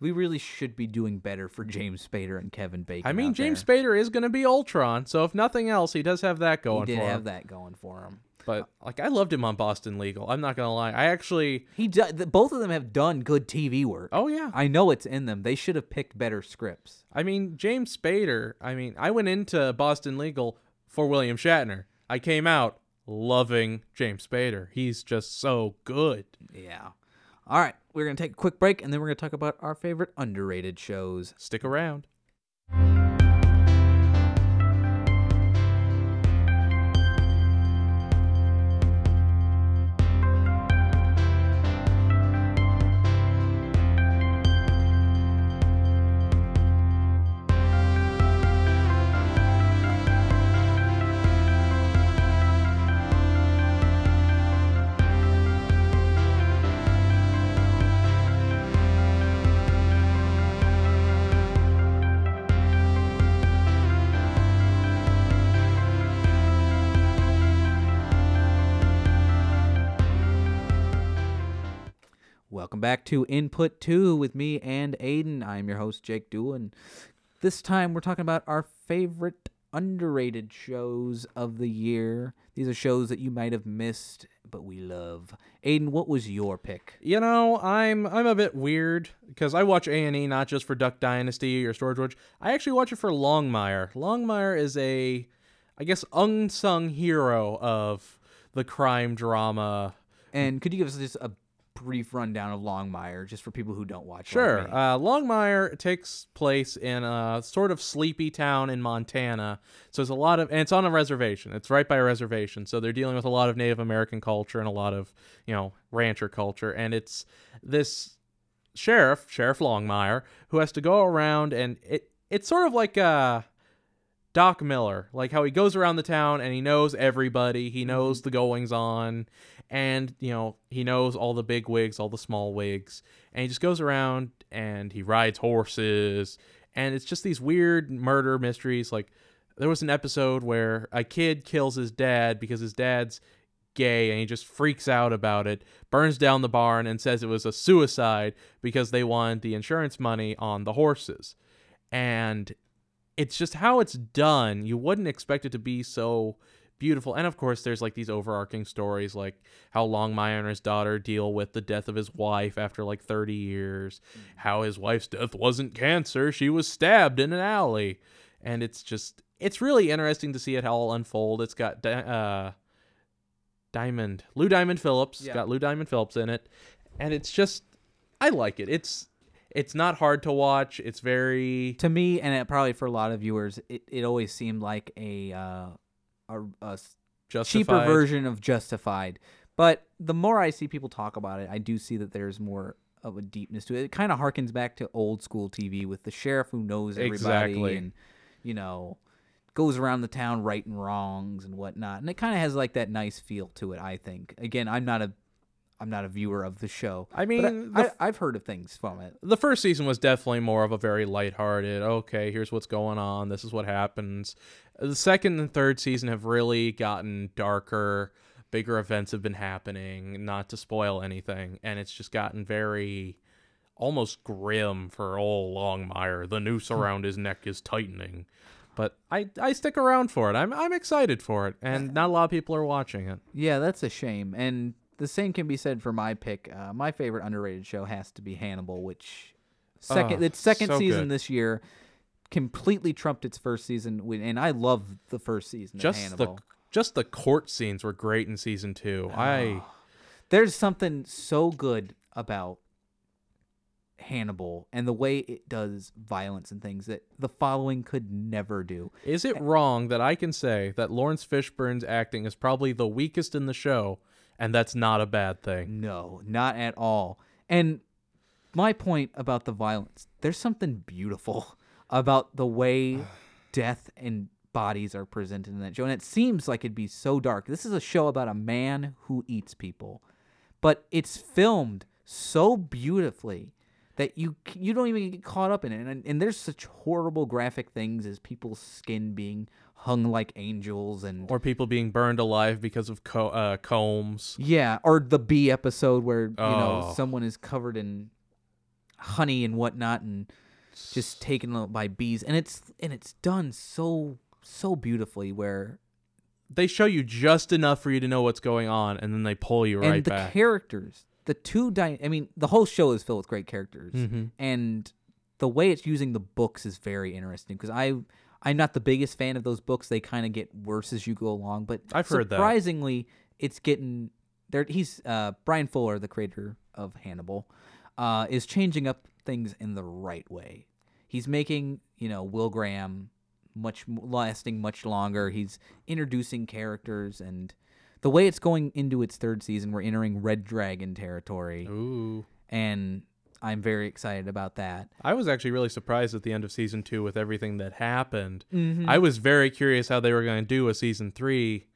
We really should be doing better for James Spader and Kevin Bacon. I mean, James there. Spader is going to be Ultron, so if nothing else, he does have that going. he did for have him. that going for him. But like, I loved him on Boston Legal. I'm not gonna lie. I actually, He do, th- both of them have done good TV work. oh yeah. I know it's in them. They should have picked better scripts. I mean, James Spader. I mean, I went into Boston Legal for William Shatner. I came out loving James Spader. He's just so good. Yeah. All right, we're gonna take a quick break, and then we're gonna talk about our favorite underrated shows. Stick around. Welcome back to Input 2 with me and Aiden. I'm your host, Jake Doolin. This time we're talking about our favorite underrated shows of the year. These are shows that you might have missed, but we love. Aiden, what was your pick? You know, I'm I'm a bit weird because I watch A and E not just for Duck Dynasty or Storage Wars. I actually watch it for Longmire. Longmire is a, I guess, unsung hero of the crime drama. And could you give us just a brief rundown of Longmire, just for people who don't watch? Sure. like? Uh, Longmire takes place in a sort of sleepy town in Montana. So it's a lot of, and it's on a reservation. It's right by a reservation. So they're dealing with a lot of Native American culture and a lot of, you know, rancher culture. And it's this sheriff, Sheriff Longmire, who has to go around and it, it's sort of like uh Doc Miller, like how he goes around the town and he knows everybody, he mm-hmm. knows the goings on, and you know he knows all the big wigs, all the small wigs, and he just goes around and he rides horses, and it's just these weird murder mysteries. Like there was an episode where a kid kills his dad because his dad's gay and he just freaks out about it, burns down the barn and says it was a suicide because they wanted the insurance money on the horses. And it's just how it's done. You wouldn't expect it to be so beautiful. And of course, there's like these overarching stories, like how Longmire and his daughter deal with the death of his wife after like 30 years, how his wife's death wasn't cancer, she was stabbed in an alley. And it's just, it's really interesting to see it how all unfold. It's got uh, Diamond, Lou Diamond Phillips, Yeah. got Lou Diamond Phillips in it. And it's just, I like it. It's, it's not hard to watch. It's very to me, and it, probably for a lot of viewers, it, it always seemed like a uh, a, a cheaper version of Justified. But the more I see people talk about it, I do see that there's more of a deepness to it. It kind of harkens back to old school TV with the sheriff who knows everybody Exactly. and you know goes around the town righting wrongs and whatnot. And it kind of has like that nice feel to it. I think. Again, I'm not a I'm not a viewer of the show. I mean, I, the I, I've heard of things from it. the first season was definitely more of a very lighthearted, okay, here's what's going on, this is what happens. The second and third season have really gotten darker, bigger events have been happening, not to spoil anything, and it's just gotten very almost grim for old Longmire. The noose hmm. around his neck is tightening. But I, I stick around for it. I'm I'm excited for it, and not a lot of people are watching it. Yeah, that's a shame. And the same can be said for my pick. Uh, my favorite underrated show has to be Hannibal, which second Oh, its second so season good. this year completely trumped its first season. And I love the first season Just of the just the court scenes were great in season two. I There's something so good about Hannibal and the way it does violence and things that the following could never do. Is it wrong that I can say that Laurence Fishburne's acting is probably the weakest in the show, and that's not a bad thing? No, not at all. And my point about the violence, there's something beautiful [laughs] about the way [sighs] death and bodies are presented in that show. And it seems like it'd be so dark. This is a show about a man who eats people, but it's filmed so beautifully that you you don't even get caught up in it. And, and there's such horrible graphic things as people's skin being hung like angels and Or people being burned alive because of co- uh, combs. yeah, or the B episode where you know Oh. someone is covered in honey and whatnot, and just taken by bees. And it's and it's done so so beautifully where They show you just enough for you to know what's going on, and then they pull you right and the back. characters, the two dy- I mean, the whole show is filled with great characters, Mhm. and the way it's using the books is very interesting because I. I'm not the biggest fan of those books. They kind of get worse as you go along, but I've heard that. surprisingly, it's getting there. He's uh, Bryan Fuller, the creator of Hannibal, uh, is changing up things in the right way. He's making you know Will Graham much lasting much longer. He's introducing characters and the way it's going into its third season, we're entering Red Dragon territory, Ooh. and I'm very excited about that. I was actually really surprised at the end of season two with everything that happened. Mm-hmm. I was very curious how they were going to do a season three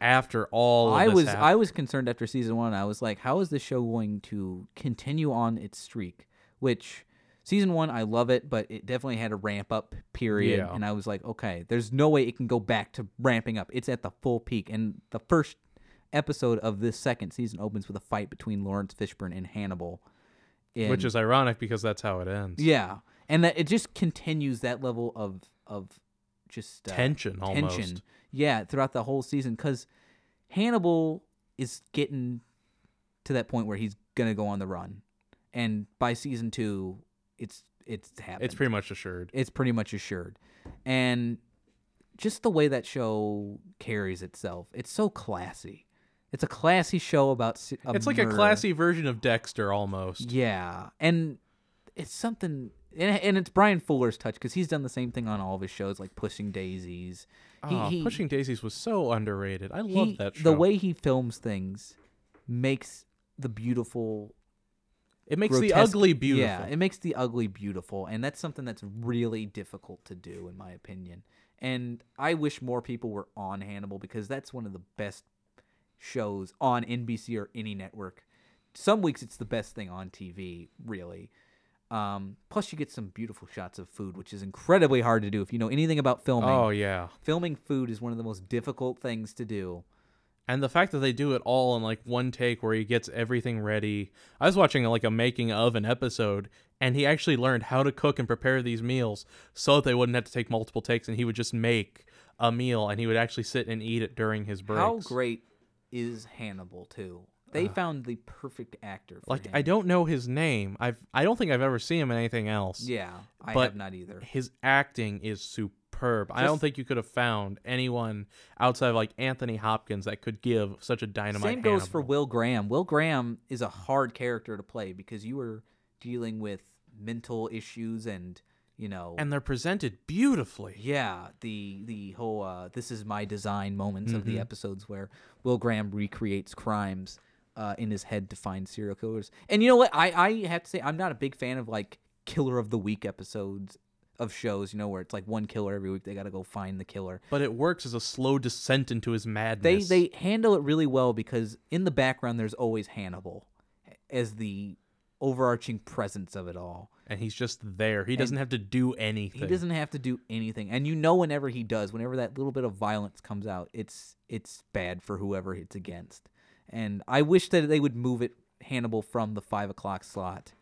after all. Of I this was happened. I was concerned after season one. I was like, how is the show going to continue on its streak? Which season one, I love it, but it definitely had a ramp up period, Yeah. and I was like, okay, there's no way it can go back to ramping up. It's at the full peak, and the first episode of this second season opens with a fight between Laurence Fishburne and Hannibal, which is ironic because that's how it ends. yeah, and that it just continues that level of of just uh, Tension almost. tension. Yeah, throughout the whole season because Hannibal is getting to that point where he's gonna go on the run, and by season two, it's it's happening. It's pretty much assured. it's pretty much assured, and just the way that show carries itself, it's so classy. It's a classy show about. a It's like a murder. classy version of Dexter almost. Yeah, and it's something, and, and it's Bryan Fuller's touch because he's done the same thing on all of his shows, like Pushing Daisies. He, Oh, he- Pushing Daisies was so underrated. I he- love that show. The way he films things makes the beautiful. it makes the grotesque- ugly beautiful. Yeah, it makes the ugly beautiful, and that's something that's really difficult to do, in my opinion. And I wish more people were on Hannibal because that's one of the best shows on NBC or any network. Some weeks it's the best thing on TV, really. Um, plus, you get some beautiful shots of food, which is incredibly hard to do. If you know anything about filming, oh yeah. filming food is one of the most difficult things to do. And the fact that they do it all in like one take where he gets everything ready. I was watching like a making of an episode and he actually learned how to cook and prepare these meals so that they wouldn't have to take multiple takes and he would just make a meal and he would actually sit and eat it during his breaks. How great is Hannibal too? They uh. found the perfect actor. For Like. I don't know his name. I've I don't think I've ever seen him in anything else. Yeah, I But have not either. His acting is superb. I don't think you could have found anyone outside of like Anthony Hopkins that could give such a dynamite. Same goes for Will Graham. Will Graham is a hard character to play because you were dealing with mental issues and you know and they're presented beautifully. yeah the the whole uh, this is my design moments of Mm-hmm. the episodes where Will Graham recreates crimes uh, in his head to find serial killers. And you know what? I I have to say I'm not a big fan of like killer of the week episodes of shows. You know where it's like one killer every week. They got to go find the killer. But it works as a slow descent into his madness. they madness. they handle it really well because in the background there's always Hannibal as the overarching presence of it all. And he's just there. He doesn't have to do anything. He doesn't have to do anything, and you know whenever he does, whenever that little bit of violence comes out, it's it's bad for whoever it's against. And I wish that they would move it Hannibal from the five o'clock slot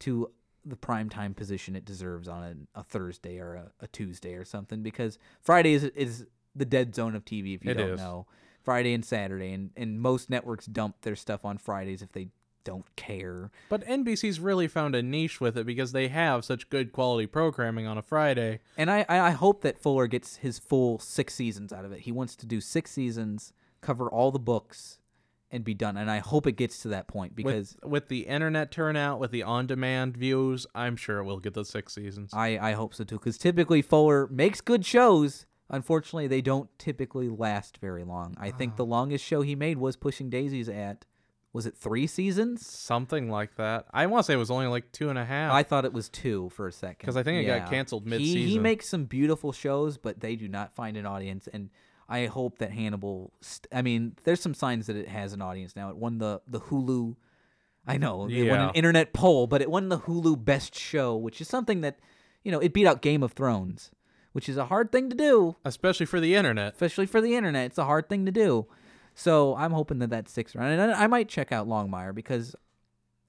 to the prime time position it deserves on a, a Thursday or a, a Tuesday or something because Friday is is the dead zone of TV if you It don't is. know. Friday and Saturday, and, and most networks dump their stuff on Fridays if they don't care. But NBC's really found a niche with it because they have such good quality programming on a Friday. And I, I hope that Fuller gets his full six seasons out of it. He wants to do six seasons, cover all the books, and be done. And I hope it gets to that point because with, with the internet turnout, with the on-demand views, I'm sure it will get the six seasons. I, I hope so too. Because typically Fuller makes good shows. Unfortunately, they don't typically last very long. I think ah. the longest show he made was Pushing Daisies at, was it three seasons? Something like that. I want to say it was only like two and a half. I thought it was two for a second. Because I think it got canceled He, he mid-season. He makes some beautiful shows, but they do not find an audience. And I hope that Hannibal. St- I mean, there's some signs that it has an audience now. It won the the Hulu. I know it won an internet poll, but it won the Hulu Best Show, which is something that, you know, it beat out Game of Thrones, which is a hard thing to do, Especially for the internet. especially for the internet. It's a hard thing to do. So I'm hoping that that sticks around, and I, I might check out Longmire because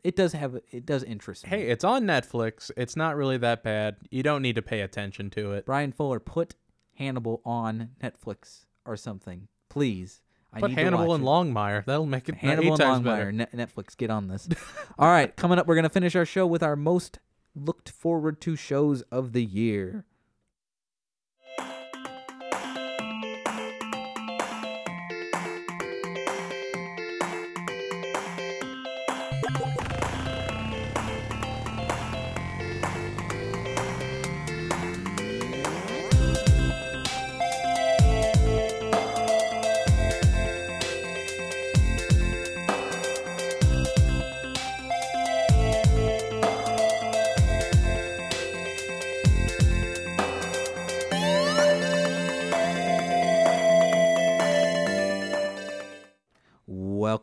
it does have it does interest me. Hey, it's on Netflix. It's not really that bad. You don't need to pay attention to it. Bryan Fuller, put Hannibal on Netflix or something, please. I Put Hannibal and it. Longmire. That'll make it Hannibal and Longmire. Net- Netflix, get on this. [laughs] All right, coming up, we're gonna finish our show with our most looked forward to shows of the year.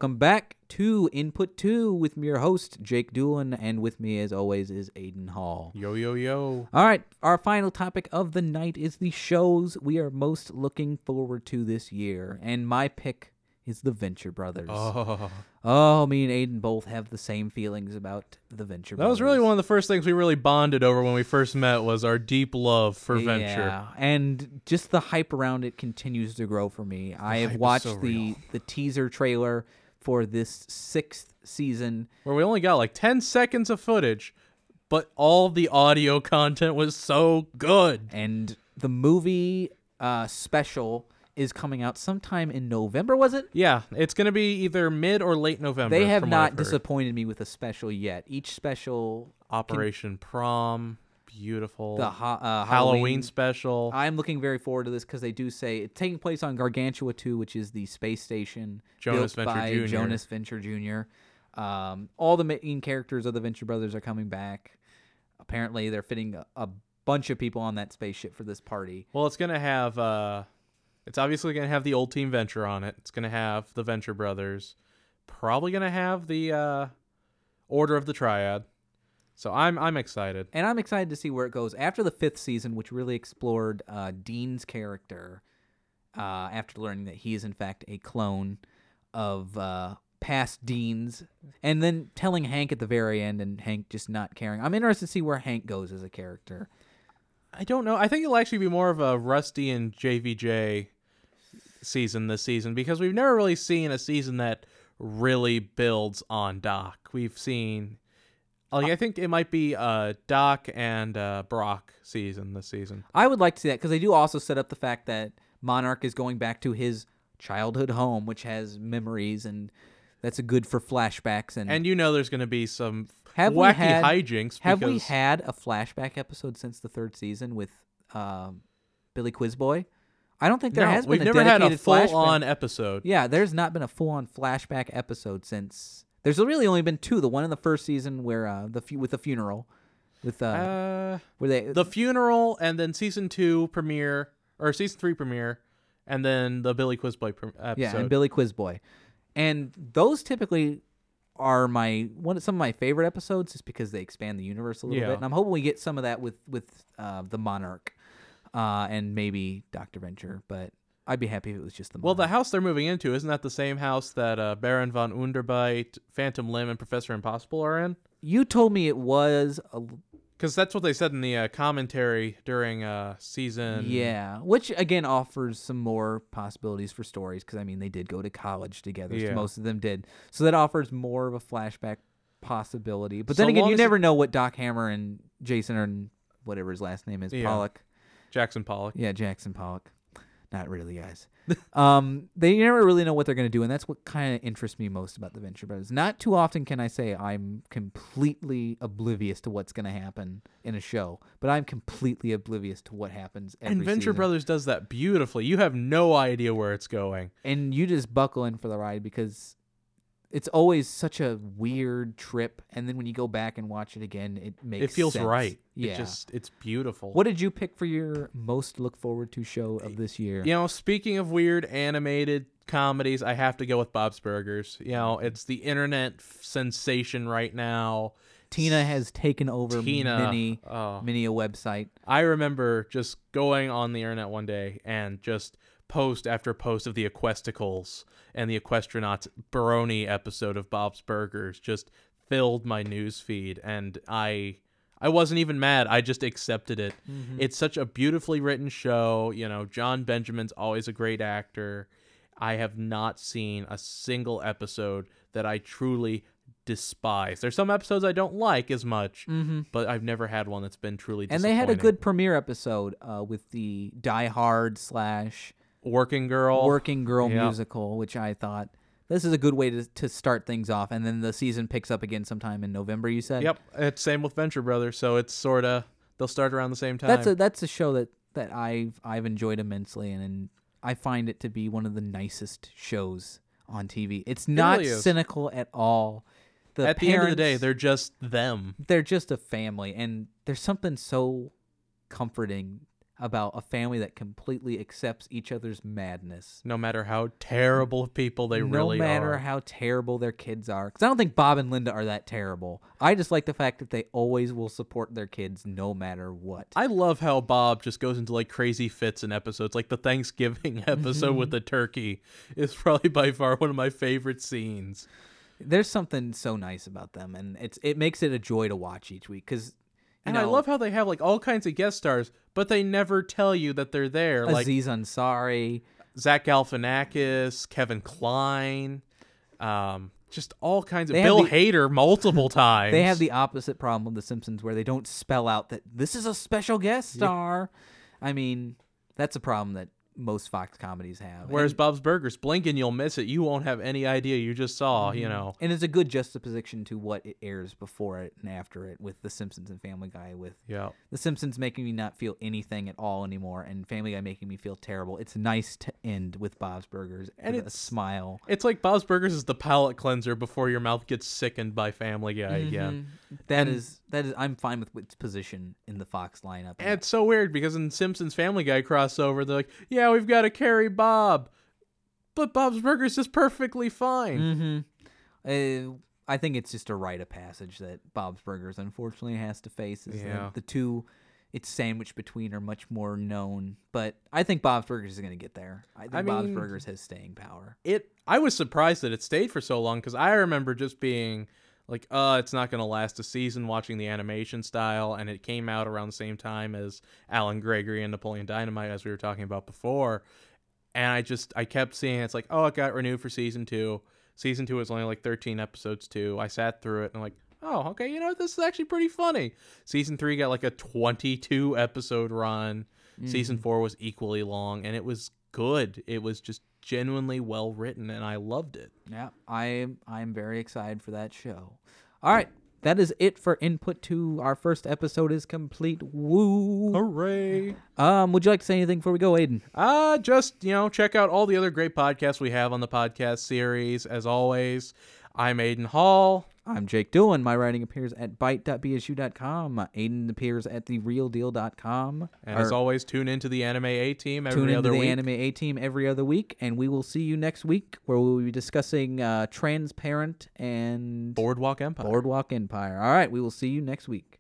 Welcome back to Input 2 with me, your host, Jake Doolin, and with me, as always, is Aiden Hall. Yo yo yo. All right, our final topic of the night is the shows we are most looking forward to this year. And my pick is The Venture Brothers. Oh, Oh, me and Aiden both have the same feelings about The Venture Brothers. that was really one of the first things we really bonded over when we first met. Was our deep love for Venture. Yeah, and just the hype around it continues to grow for me. I have watched so the the teaser trailer for this sixth season. Where we only got like ten seconds of footage, but all the audio [laughs] content was so good. and the movie uh, special is coming out sometime in November. Was it? Yeah, it's gonna be either mid or late November. They have not disappointed me with a special yet. Each special, Operation Prom, beautiful. the ha- uh, Halloween, Halloween. special. I'm looking very forward to this because they do say it's taking place on Gargantua 2, which is the space station Jonas built Venture by Jr.. Jonas Venture Jr. Um, all the main characters of the Venture Brothers are coming back. Apparently, they're fitting a, a bunch of people on that spaceship for this party. Well, it's gonna have. uh It's obviously gonna have the old Team Venture on it. It's gonna have the Venture Brothers. Probably gonna have the uh Order of the Triad. So I'm I'm excited. And I'm excited to see where it goes after the fifth season, which really explored uh, Dean's character uh, after learning that he is in fact a clone of uh, past Deans, and then telling Hank at the very end, and Hank just not caring. I'm interested to see where Hank goes as a character. I don't know. I think it'll actually be more of a Rusty and JVJ season this season because we've never really seen a season that really builds on Doc. We've seen like I think it might be uh Doc and uh Brock season this season. I would like to see that because they do also set up the fact that Monarch is going back to his childhood home, which has memories, and that's a good for flashbacks and. And you know there's going to be some Have wacky had- hijinks have we had a flashback episode since the third season with um, Billy Quizboy? I don't think there No, has been we've a never had a full flashback. on episode. Yeah, there's not been a full on flashback episode since. There's really only been two. The one in the first season where uh, the fu- with the funeral, with uh, Uh where they the funeral and then season 2 premiere or season 3 premiere and then the Billy Quizboy pre- episode. yeah and Billy Quizboy, and those typically are my one some of my favorite episodes just because they expand the universe a little Yeah. bit, and I'm hoping we get some of that with with uh, the Monarch, uh, and maybe Doctor Venture, but I'd be happy if it was just the Well, the house they're moving into isn't that the same house that uh, Baron von Underbite, Phantom Limb, and Professor Impossible are in? you told me it was a Because that's what they said in the uh, commentary during uh, season. Yeah, which again offers some more possibilities for stories because I mean they did go to college together. so Yeah. most of them did, so that offers more of a flashback possibility. But So then again, you never know what Doc Hammer and Jason or whatever his last name is, Yeah. Pollock. Jackson Pollock. Yeah, Jackson Pollock. Not really, guys. [laughs] um, they never really know what they're gonna do, and that's what kind of interests me most about the Venture Brothers. Not too often can I say I'm completely oblivious to what's gonna happen in a show, but I'm completely oblivious to what happens. Every And Venture season. Brothers does that beautifully. You have no idea where it's going. and you just buckle in for the ride because it's always such a weird trip and then when you go back and watch it again it makes it feels sense. right. yeah It just it's beautiful. what did you pick for your most look forward to show of this year You know, speaking of weird animated comedies, I have to go with Bob's Burgers. You know, mm-hmm. it's the internet sensation right now. tina has taken over Tina, many oh. many a website I remember just going on the internet one day and just post after post of the Equesticles and the Equestranauts Baroni episode of Bob's Burgers, just filled my news feed and I I wasn't even mad. I just accepted it. It's such a beautifully written show. You know, Jon Benjamin's always a great actor. I have not seen a single episode that I truly despise. There's some episodes I don't like as much, but I've never had one that's been truly And they had a good premiere episode uh, with the Die Hard slash working girl. Working Girl Yeah. musical, which I thought this is a good way to, to start things off. And then the season picks up again sometime in November. You said. Yep, it's same with Venture Brothers, so it's sort of they'll start around the same time. That's a that's a show that that I've I've enjoyed immensely, and, and I find it to be one of the nicest shows on TV. It's not really cynical at all. The At the end of the day, they're just them. they're just a family, and there's something so comforting about a family that completely accepts each other's madness. No matter how terrible people they no really are. No matter how terrible their kids are. Because I don't think Bob and Linda are that terrible. I just like the fact that they always will support their kids no matter what. I love how Bob just goes into like crazy fits in episodes. Like the Thanksgiving [laughs] episode with mm-hmm. the turkey is [laughs] probably by far one of my favorite scenes. There's something so nice about them, and it's it makes it a joy to watch each week. Because And I love how they have like all kinds of guest stars, but they never tell you that they're there. Like Aziz Ansari. Zach Galifianakis, Kevin Kline, um, just all kinds of They Bill the- Hader multiple times. [laughs] They have the opposite problem of The Simpsons, where they don't spell out that this is a special guest star. I mean, that's a problem that most Fox comedies have. Whereas and, Bob's Burgers, blink and you'll miss it. You won't have any idea you just saw. You mm-hmm. know. and it's a good juxtaposition to what it airs before it and after it, with The Simpsons and Family Guy. With Yeah. The Simpsons making me not feel anything at all anymore, and Family Guy making me feel terrible. It's nice to end with Bob's Burgers And with a it's- smile. It's like Bob's Burgers is the palate cleanser before your mouth gets sickened by Family Guy mm-hmm. again. That And- is that is. I'm fine with its position in the Fox lineup. And it's so weird because in Simpsons Family Guy crossover, they're like, "Yeah, we've got to carry Bob," but Bob's Burgers is perfectly fine. Mm-hmm. Uh, I think it's just a rite of passage that Bob's Burgers unfortunately has to face. Is Yeah. that the two it's sandwiched between are much more known. But I think Bob's Burgers is going to get there. I think I Bob's mean- Burgers has staying power. It. I was surprised that it stayed for so long because I remember just being like, "Uh, it's not gonna last a season." Watching the animation style, and it came out around the same time as Allen Gregory and Napoleon Dynamite, as we were talking about before. and I just I kept seeing it's like oh it got renewed for season two. Season two was only like 13 episodes too. I sat through it and I'm like oh okay you know this is actually pretty funny. Season three got like a 22 episode run. Season four was equally long and it was good. It was just genuinely well written and I loved it. Yeah, I I'm very excited for that show. All right, that is it for input two. Our first episode is complete. Woo! Hooray! Um, would you like to say anything before we go, Aiden? Uh, just, you know, check out all the other great podcasts we have on the podcast series. As always, I'm Aiden Hall. I'm Jake Doolin. My writing appears at bite.bsu.com. Aiden appears at therealdeal.com. And as always, tune into the Anime A Team every tune into other the week. Anime A Team every other week, and we will see you next week where we will be discussing uh, Transparent and Boardwalk Empire. Boardwalk Empire. All right, we will see you next week.